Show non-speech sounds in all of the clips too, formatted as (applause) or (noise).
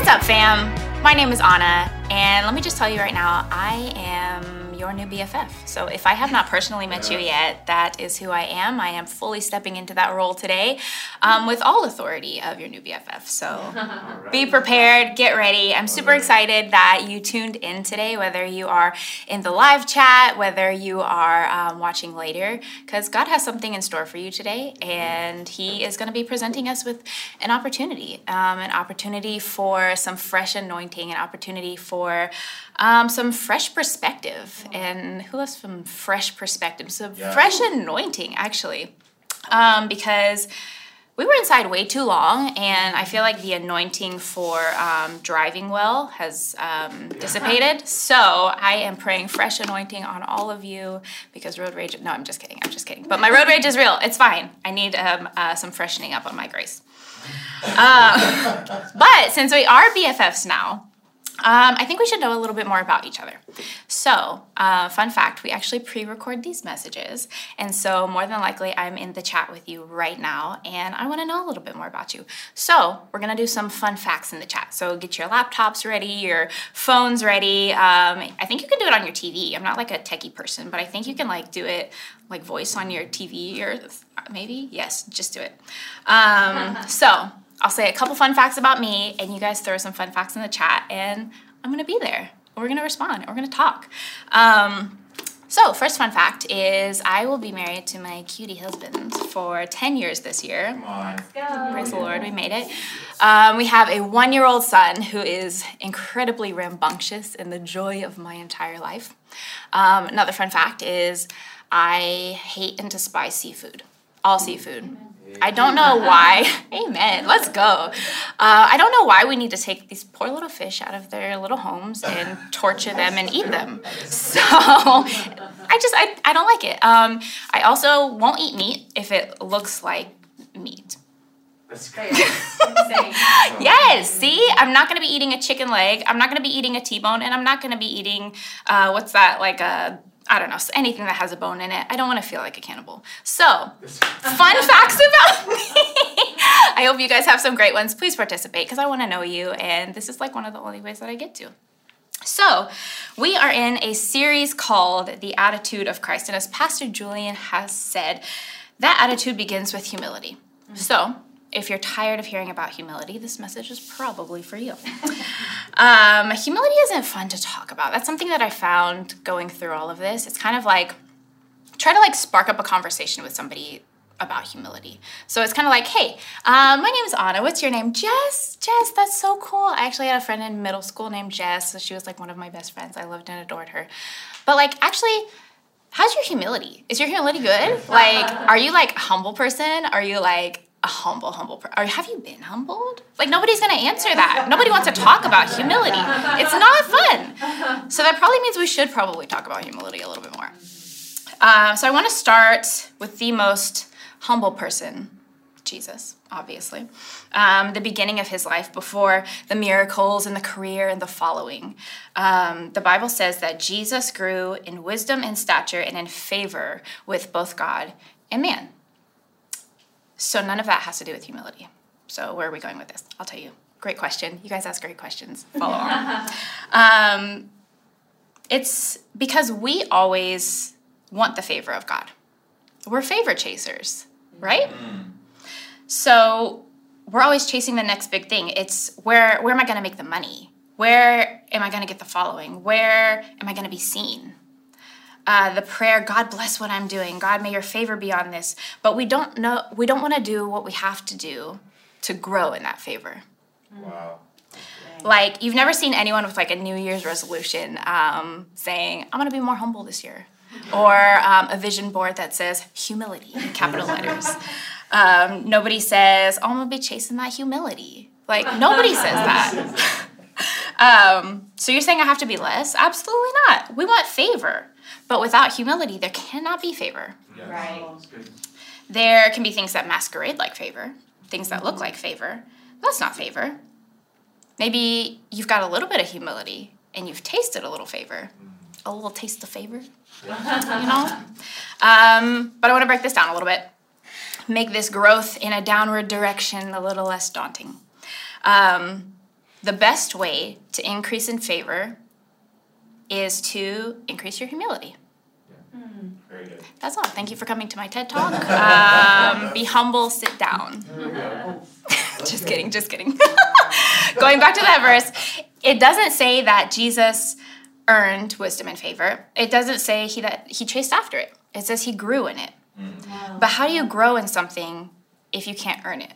What's up, fam? My name is Anna, and let me just tell you right now, I am your new BFF. So if I have not personally met you yet, that is who I am. I am fully stepping into that role today um, with all authority of your new BFF. So (laughs) be prepared, get ready. I'm super excited that you tuned in today, whether you are in the live chat, whether you are um, watching later, because God has something in store for you today, and He is going to be presenting us with an opportunity, um, an opportunity for some fresh anointing, an opportunity for um, some fresh perspective. And who loves from fresh perspective? Some Yeah. fresh anointing, actually. Um, because we were inside way too long, and I feel like the anointing for um, driving well has um, dissipated. So I am praying fresh anointing on all of you because road rage. No, I'm just kidding. I'm just kidding. But my road rage is real. It's fine. I need um, uh, some freshening up on my grace. Um, (laughs) but since we are BFFs now, um, I think we should know a little bit more about each other. So, uh, fun fact we actually pre record these messages. And so, more than likely, I'm in the chat with you right now, and I want to know a little bit more about you. So, we're going to do some fun facts in the chat. So, get your laptops ready, your phones ready. Um, I think you can do it on your TV. I'm not like a techie person, but I think you can like do it like voice on your TV or maybe. Yes, just do it. Um, so, I'll say a couple fun facts about me, and you guys throw some fun facts in the chat, and I'm gonna be there. We're gonna respond. We're gonna talk. Um, so, first fun fact is I will be married to my cutie husband for 10 years this year. Come on. Praise the Lord, we made it. Um, we have a one year old son who is incredibly rambunctious and the joy of my entire life. Um, another fun fact is I hate and despise seafood, all seafood. I don't know why. (laughs) Amen. Let's go. Uh, I don't know why we need to take these poor little fish out of their little homes and (laughs) torture them and eat them. So (laughs) I just I, I don't like it. Um, I also won't eat meat if it looks like meat. That's crazy. Yes, see, I'm not gonna be eating a chicken leg. I'm not gonna be eating a T-bone, and I'm not gonna be eating uh, what's that like a I don't know anything that has a bone in it. I don't want to feel like a cannibal. So, (laughs) fun facts about (laughs) me. I hope you guys have some great ones. Please participate because I want to know you, and this is like one of the only ways that I get to. So, we are in a series called The Attitude of Christ. And as Pastor Julian has said, that attitude begins with humility. Mm. So, if you're tired of hearing about humility, this message is probably for you. (laughs) Um, humility isn't fun to talk about. That's something that I found going through all of this. It's kind of like try to like spark up a conversation with somebody about humility. So it's kind of like, hey, um, my name is Anna. What's your name? Jess. Jess, that's so cool. I actually had a friend in middle school named Jess. So she was like one of my best friends. I loved and adored her. But like, actually, how's your humility? Is your humility good? (laughs) Like, are you like a humble person? Are you like a humble, humble person? Have you been humbled? Like, nobody's gonna answer that. Nobody wants to talk about humility. It's not fun. So that probably means we should probably talk about humility a little bit more. Uh, so I want to start with the most humble person, Jesus, obviously. Um, the beginning of his life before the miracles and the career and the following. Um, the Bible says that Jesus grew in wisdom and stature and in favor with both God and man. So none of that has to do with humility. So where are we going with this? I'll tell you. Great question. You guys ask great questions. Follow (laughs) on. Um, it's because we always want the favor of God. We're favor chasers, right? So we're always chasing the next big thing. It's where where am I going to make the money? Where am I going to get the following? Where am I going to be seen? Uh, the prayer, God bless what I'm doing. God, may your favor be on this. But we don't know. We don't want to do what we have to do to grow in that favor. Wow. Like you've never seen anyone with like a New Year's resolution um, saying, "I'm gonna be more humble this year," or um, a vision board that says humility in capital letters. (laughs) Um, nobody says, "Oh, I'm gonna be chasing that humility." Like nobody says that. (laughs) (laughs) um, so you're saying I have to be less? Absolutely not. We want favor, but without humility, there cannot be favor. Yeah. Right. That's. There can be things that masquerade like favor, things that look like favor. That's not favor. Maybe you've got a little bit of humility and you've tasted a little favor, a little taste of favor, you know? Um, but I want to break this down a little bit, make this growth in a downward direction a little less daunting. Um, the best way to increase in favor is to increase your humility. Very good. That's all. Thank you for coming to my TED Talk. Um, be humble, sit down. (laughs) just kidding, just kidding. (laughs) Going back to that verse, it doesn't say that Jesus earned wisdom and favor. It doesn't say he that he chased after it. It says he grew in it. But how do you grow in something if you can't earn it?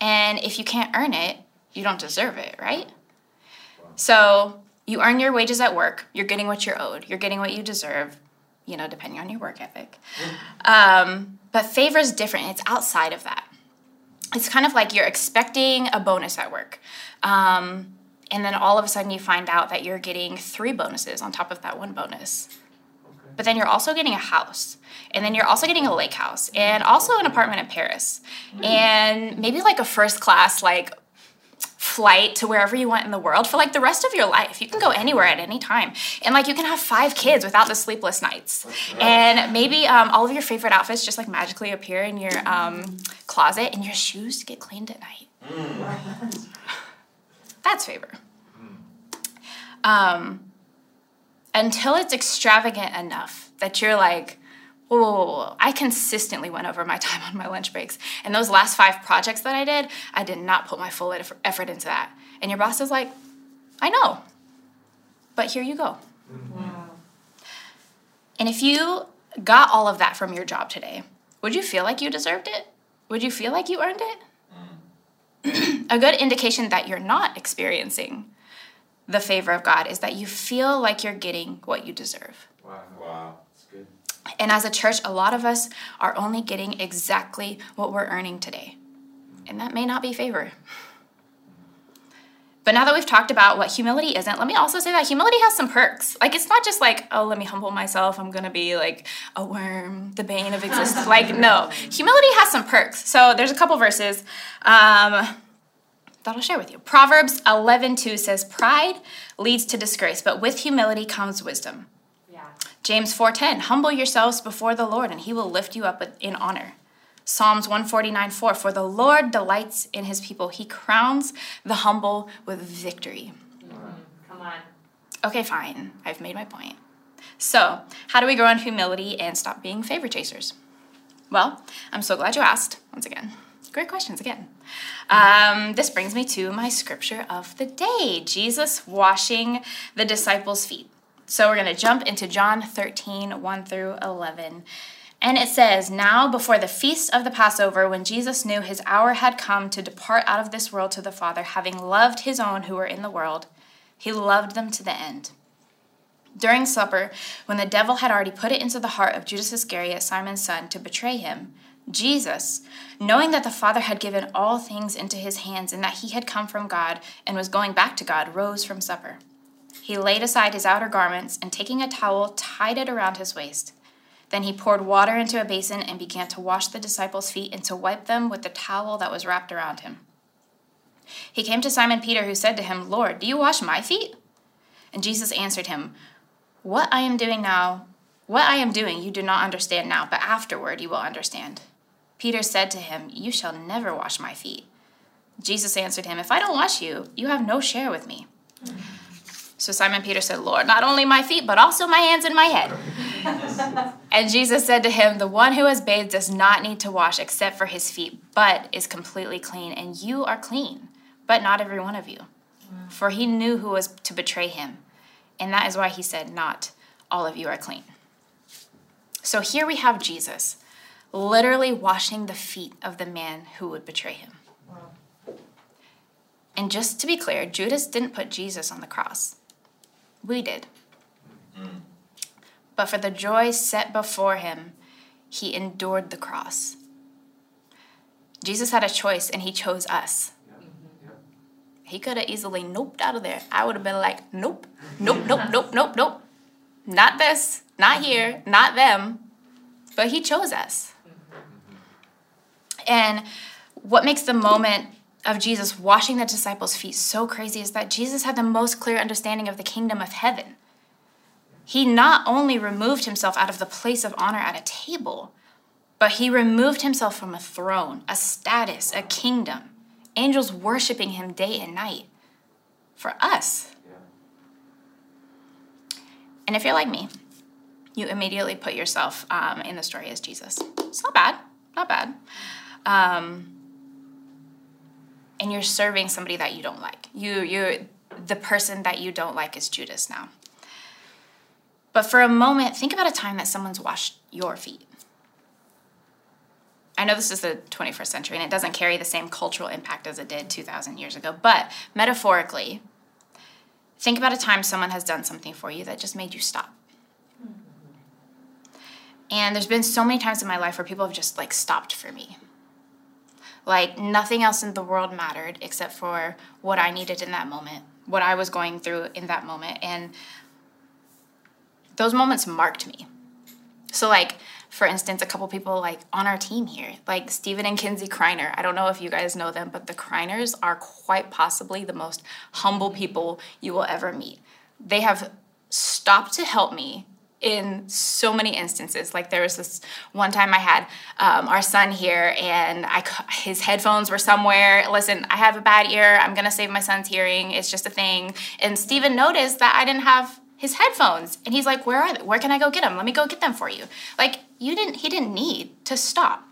And if you can't earn it, you don't deserve it, right? So you earn your wages at work. You're getting what you're owed. You're getting what you deserve, you know, depending on your work ethic. Um, but favor is different. It's outside of that. It's kind of like you're expecting a bonus at work. Um, and then all of a sudden you find out that you're getting three bonuses on top of that one bonus. Okay. But then you're also getting a house. And then you're also getting a lake house and also an apartment in Paris. And maybe like a first class like flight to wherever you want in the world for like the rest of your life. You can go anywhere at any time. And like you can have five kids without the sleepless nights. And maybe um, all of your favorite outfits just like magically appear in your um, closet and your shoes get cleaned at night. That's favor. Um, until it's extravagant enough that you're like, whoa, whoa, whoa, whoa, I consistently went over my (laughs) time on my lunch breaks. And those last five projects that I did, I did not put my full effort into that. And your boss is like, I know, but here you go. Wow. And if you got all of that from your job today, would you feel like you deserved it? Would you feel like you earned it? Mm. (clears throat) A good indication that you're not experiencing the favor of God is that you feel like you're getting what you deserve. Wow. Wow. And as a church, a lot of us are only getting exactly what we're earning today. And that may not be favor. But now that we've talked about what humility isn't, let me also say that humility has some perks. Like, it's not just like, oh, let me humble myself. I'm going to be like a worm, the bane of existence. (laughs) like, no. Humility has some perks. So there's a couple verses um, that I'll share with you. Proverbs 11 2 says, Pride leads to disgrace, but with humility comes wisdom. James 4:10 Humble yourselves before the Lord and he will lift you up in honor. Psalms 149 4 For the Lord delights in his people. He crowns the humble with victory. Come on. Okay, fine. I've made my point. So, how do we grow in humility and stop being favor chasers? Well, I'm so glad you asked once again. Great questions again. Um, this brings me to my scripture of the day Jesus washing the disciples' feet. So we're going to jump into John 13, 1 through 11. And it says, Now before the feast of the Passover, when Jesus knew his hour had come to depart out of this world to the Father, having loved his own who were in the world, he loved them to the end. During supper, when the devil had already put it into the heart of Judas Iscariot, Simon's son, to betray him, Jesus, knowing that the Father had given all things into his hands and that he had come from God and was going back to God, rose from supper. He laid aside his outer garments and taking a towel, tied it around his waist. Then he poured water into a basin and began to wash the disciples' feet and to wipe them with the towel that was wrapped around him. He came to Simon Peter, who said to him, Lord, do you wash my feet? And Jesus answered him, What I am doing now, what I am doing you do not understand now, but afterward you will understand. Peter said to him, You shall never wash my feet. Jesus answered him, If I don't wash you, you have no share with me. So Simon Peter said, Lord, not only my feet, but also my hands and my head. (laughs) and Jesus said to him, The one who has bathed does not need to wash except for his feet, but is completely clean. And you are clean, but not every one of you. For he knew who was to betray him. And that is why he said, Not all of you are clean. So here we have Jesus literally washing the feet of the man who would betray him. And just to be clear, Judas didn't put Jesus on the cross. We did. But for the joy set before him, he endured the cross. Jesus had a choice and he chose us. He could have easily noped out of there. I would have been like, nope, nope, nope, nope, nope, nope. Not this, not here, not them. But he chose us. And what makes the moment of Jesus washing the disciples' feet so crazy is that Jesus had the most clear understanding of the kingdom of heaven. He not only removed himself out of the place of honor at a table, but he removed himself from a throne, a status, a kingdom, angels worshiping him day and night for us. And if you're like me, you immediately put yourself um, in the story as Jesus. It's not bad, not bad. Um, and you're serving somebody that you don't like. You, you're the person that you don't like is Judas now. But for a moment, think about a time that someone's washed your feet. I know this is the 21st century and it doesn't carry the same cultural impact as it did 2,000 years ago, but metaphorically, think about a time someone has done something for you that just made you stop. And there's been so many times in my life where people have just like stopped for me. Like nothing else in the world mattered except for what I needed in that moment, what I was going through in that moment. And those moments marked me. So, like, for instance, a couple people like on our team here, like Stephen and Kinsey Kreiner. I don't know if you guys know them, but the Kreiners are quite possibly the most humble people you will ever meet. They have stopped to help me in so many instances. Like there was this one time I had um, our son here, and I his headphones were somewhere. Listen, I have a bad ear. I'm gonna save my son's hearing. It's just a thing. And Stephen noticed that I didn't have his headphones, and he's like, "Where are they? Where can I go get them? Let me go get them for you." Like you didn't. He didn't need to stop.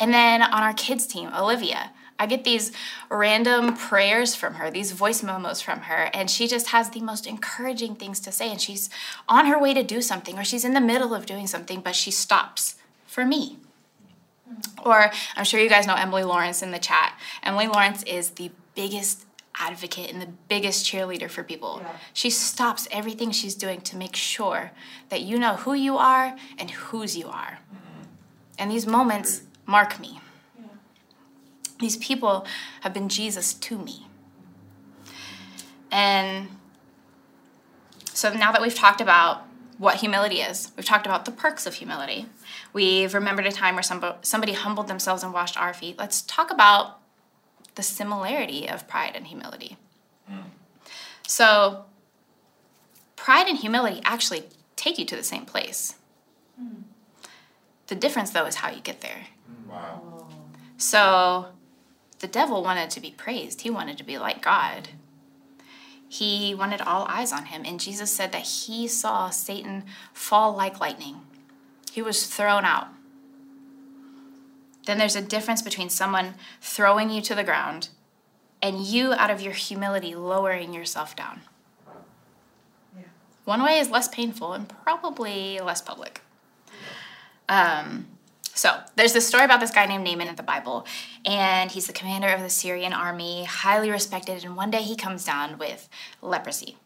And then on our kids team, Olivia. I get these random prayers from her, these voice memos from her, and she just has the most encouraging things to say. And she's on her way to do something, or she's in the middle of doing something, but she stops for me. Hmm. Or I'm sure you guys know Emily Lawrence in the chat. Emily Lawrence is the biggest advocate and the biggest cheerleader for people. Yeah. She stops everything she's doing to make sure that you know who you are and whose you are. Mm-hmm. And these moments mark me. These people have been Jesus to me. And so now that we've talked about what humility is, we've talked about the perks of humility, we've remembered a time where somebody, humbled themselves and washed our feet. Let's talk about the similarity of pride and humility. So, pride and humility actually take you to the same place. Hmm. The difference, though, is how you get there. Wow. So the devil wanted to be praised. He wanted to be like God. He wanted all eyes on him. And Jesus said that he saw Satan fall like lightning. He was thrown out. Then there's a difference between someone throwing you to the ground and you, out of your humility, lowering yourself down. Yeah. One way is less painful and probably less public. Um, so there's this story about this guy named Naaman in the Bible, and he's the commander of the Syrian army, highly respected. And one day he comes down with leprosy.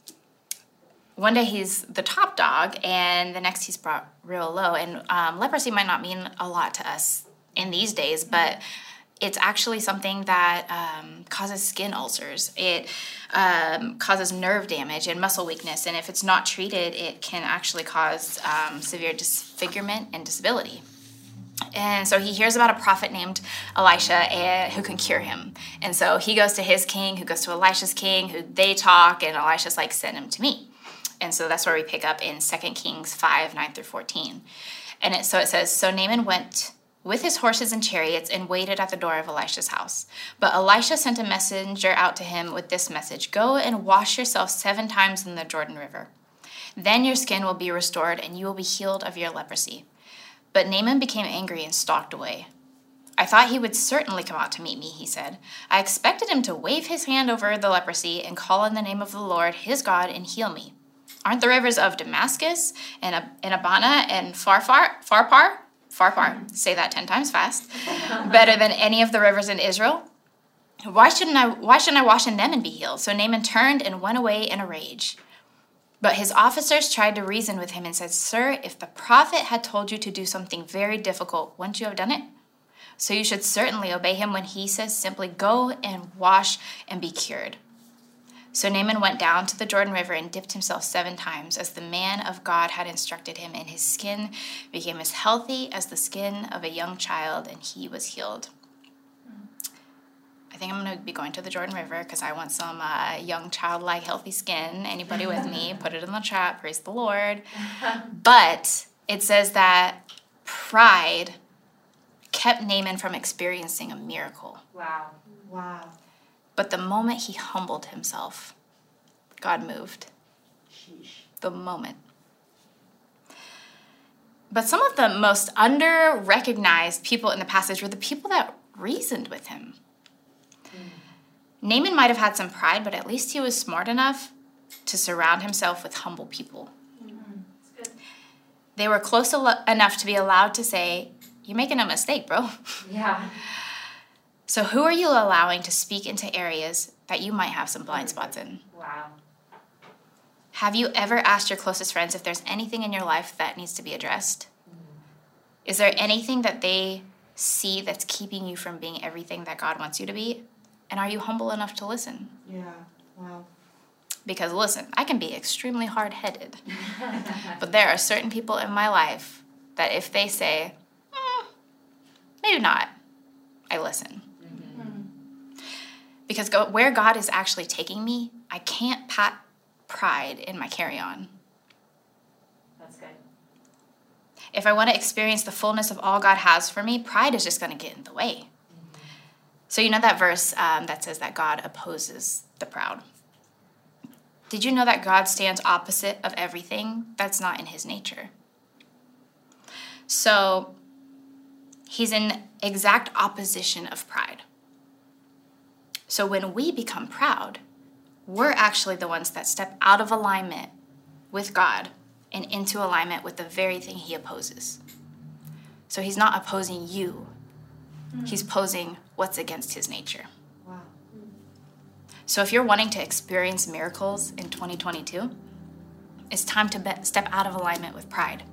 One day he's the top dog, and the next he's brought real low. And um, leprosy might not mean a lot to us in these days, but it's actually something that um, causes skin ulcers. It um, causes nerve damage and muscle weakness, and if it's not treated, it can actually cause um, severe disfigurement and disability. And so he hears about a prophet named Elisha and, who can cure him. And so he goes to his king, who goes to Elisha's king, who they talk, and Elisha's like, send him to me. And so that's where we pick up in 2 Kings 5 9 through 14. And it, so it says, So Naaman went with his horses and chariots and waited at the door of Elisha's house. But Elisha sent a messenger out to him with this message Go and wash yourself seven times in the Jordan River. Then your skin will be restored and you will be healed of your leprosy. But Naaman became angry and stalked away. I thought he would certainly come out to meet me, he said. I expected him to wave his hand over the leprosy and call on the name of the Lord, his God, and heal me. Aren't the rivers of Damascus and, Ab- and Abana and Farfar, Pharpar, Pharpar, say that 10 times fast, (laughs) better than any of the rivers in Israel? Why shouldn't I why shouldn't I wash in them and be healed? So Naaman turned and went away in a rage. But his officers tried to reason with him and said, Sir, if the prophet had told you to do something very difficult, wouldn't you have done it? So you should certainly obey him when he says simply, Go and wash and be cured. So Naaman went down to the Jordan River and dipped himself seven times, as the man of God had instructed him, and his skin became as healthy as the skin of a young child, and he was healed. I think I'm going to be going to the Jordan River because I want some uh, young childlike healthy skin. Anybody with me? (laughs) Put it in the chat. Praise the Lord. But it says that pride kept Naaman from experiencing a miracle. Wow. Wow. But the moment he humbled himself, God moved. Sheesh. The moment. But some of the most under recognized people in the passage were the people that reasoned with him. Naaman might have had some pride, but at least he was smart enough to surround himself with humble people. They were close al- enough to be allowed to say, You're making a mistake, bro. Yeah. So, who are you allowing to speak into areas that you might have some blind spots in? Wow. Have you ever asked your closest friends if there's anything in your life that needs to be addressed? Mm. Is there anything that they see that's keeping you from being everything that God wants you to be? And are you humble enough to listen? Yeah. Wow. Because listen, I can be extremely hard headed, (laughs) but there are certain people in my life that if they say, "Mm, maybe not, I listen. Because go, where God is actually taking me, I can't pat pride in my carry on. That's good. If I want to experience the fullness of all God has for me, pride is just going to get in the way. So, you know that verse um, that says that God opposes the proud? Did you know that God stands opposite of everything that's not in his nature? So, he's in exact opposition of pride. So, when we become proud, we're actually the ones that step out of alignment with God and into alignment with the very thing he opposes. So he's not opposing you, he's posing what's against his nature. Wow. So if you're wanting to experience miracles in 2022, it's time to be- step out of alignment with pride.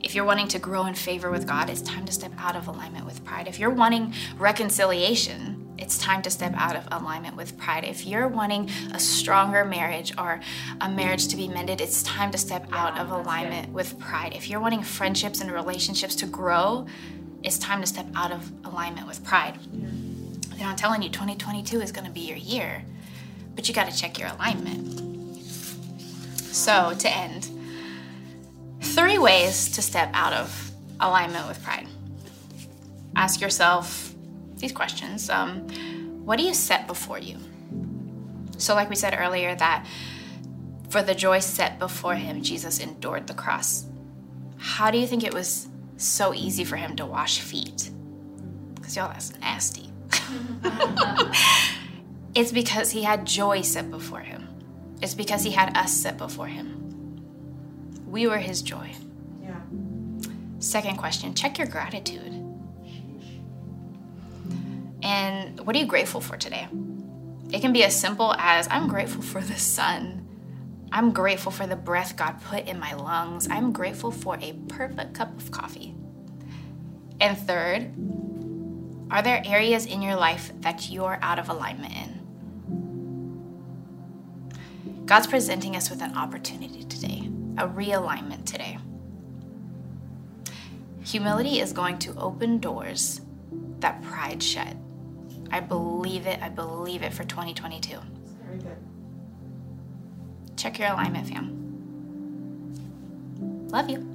If you're wanting to grow in favor with God, it's time to step out of alignment with pride. If you're wanting reconciliation, it's time to step out of alignment with pride. If you're wanting a stronger marriage or a marriage to be mended, it's time to step out of alignment with pride. If you're wanting friendships and relationships to grow, it's time to step out of alignment with pride. You know, I'm telling you, 2022 is going to be your year, but you got to check your alignment. So, to end, three ways to step out of alignment with pride. Ask yourself these questions um, What do you set before you? So, like we said earlier, that for the joy set before him, Jesus endured the cross. How do you think it was so easy for him to wash feet? Because, y'all, that's nasty. (laughs) it's because he had joy set before him, it's because he had us set before him. We were his joy. Yeah. Second question check your gratitude. And what are you grateful for today? It can be as simple as I'm grateful for the sun. I'm grateful for the breath God put in my lungs. I'm grateful for a perfect cup of coffee. And third, are there areas in your life that you're out of alignment in? God's presenting us with an opportunity today, a realignment today. Humility is going to open doors that pride shut. I believe it. I believe it for 2022. Check your alignment, fam. Love you.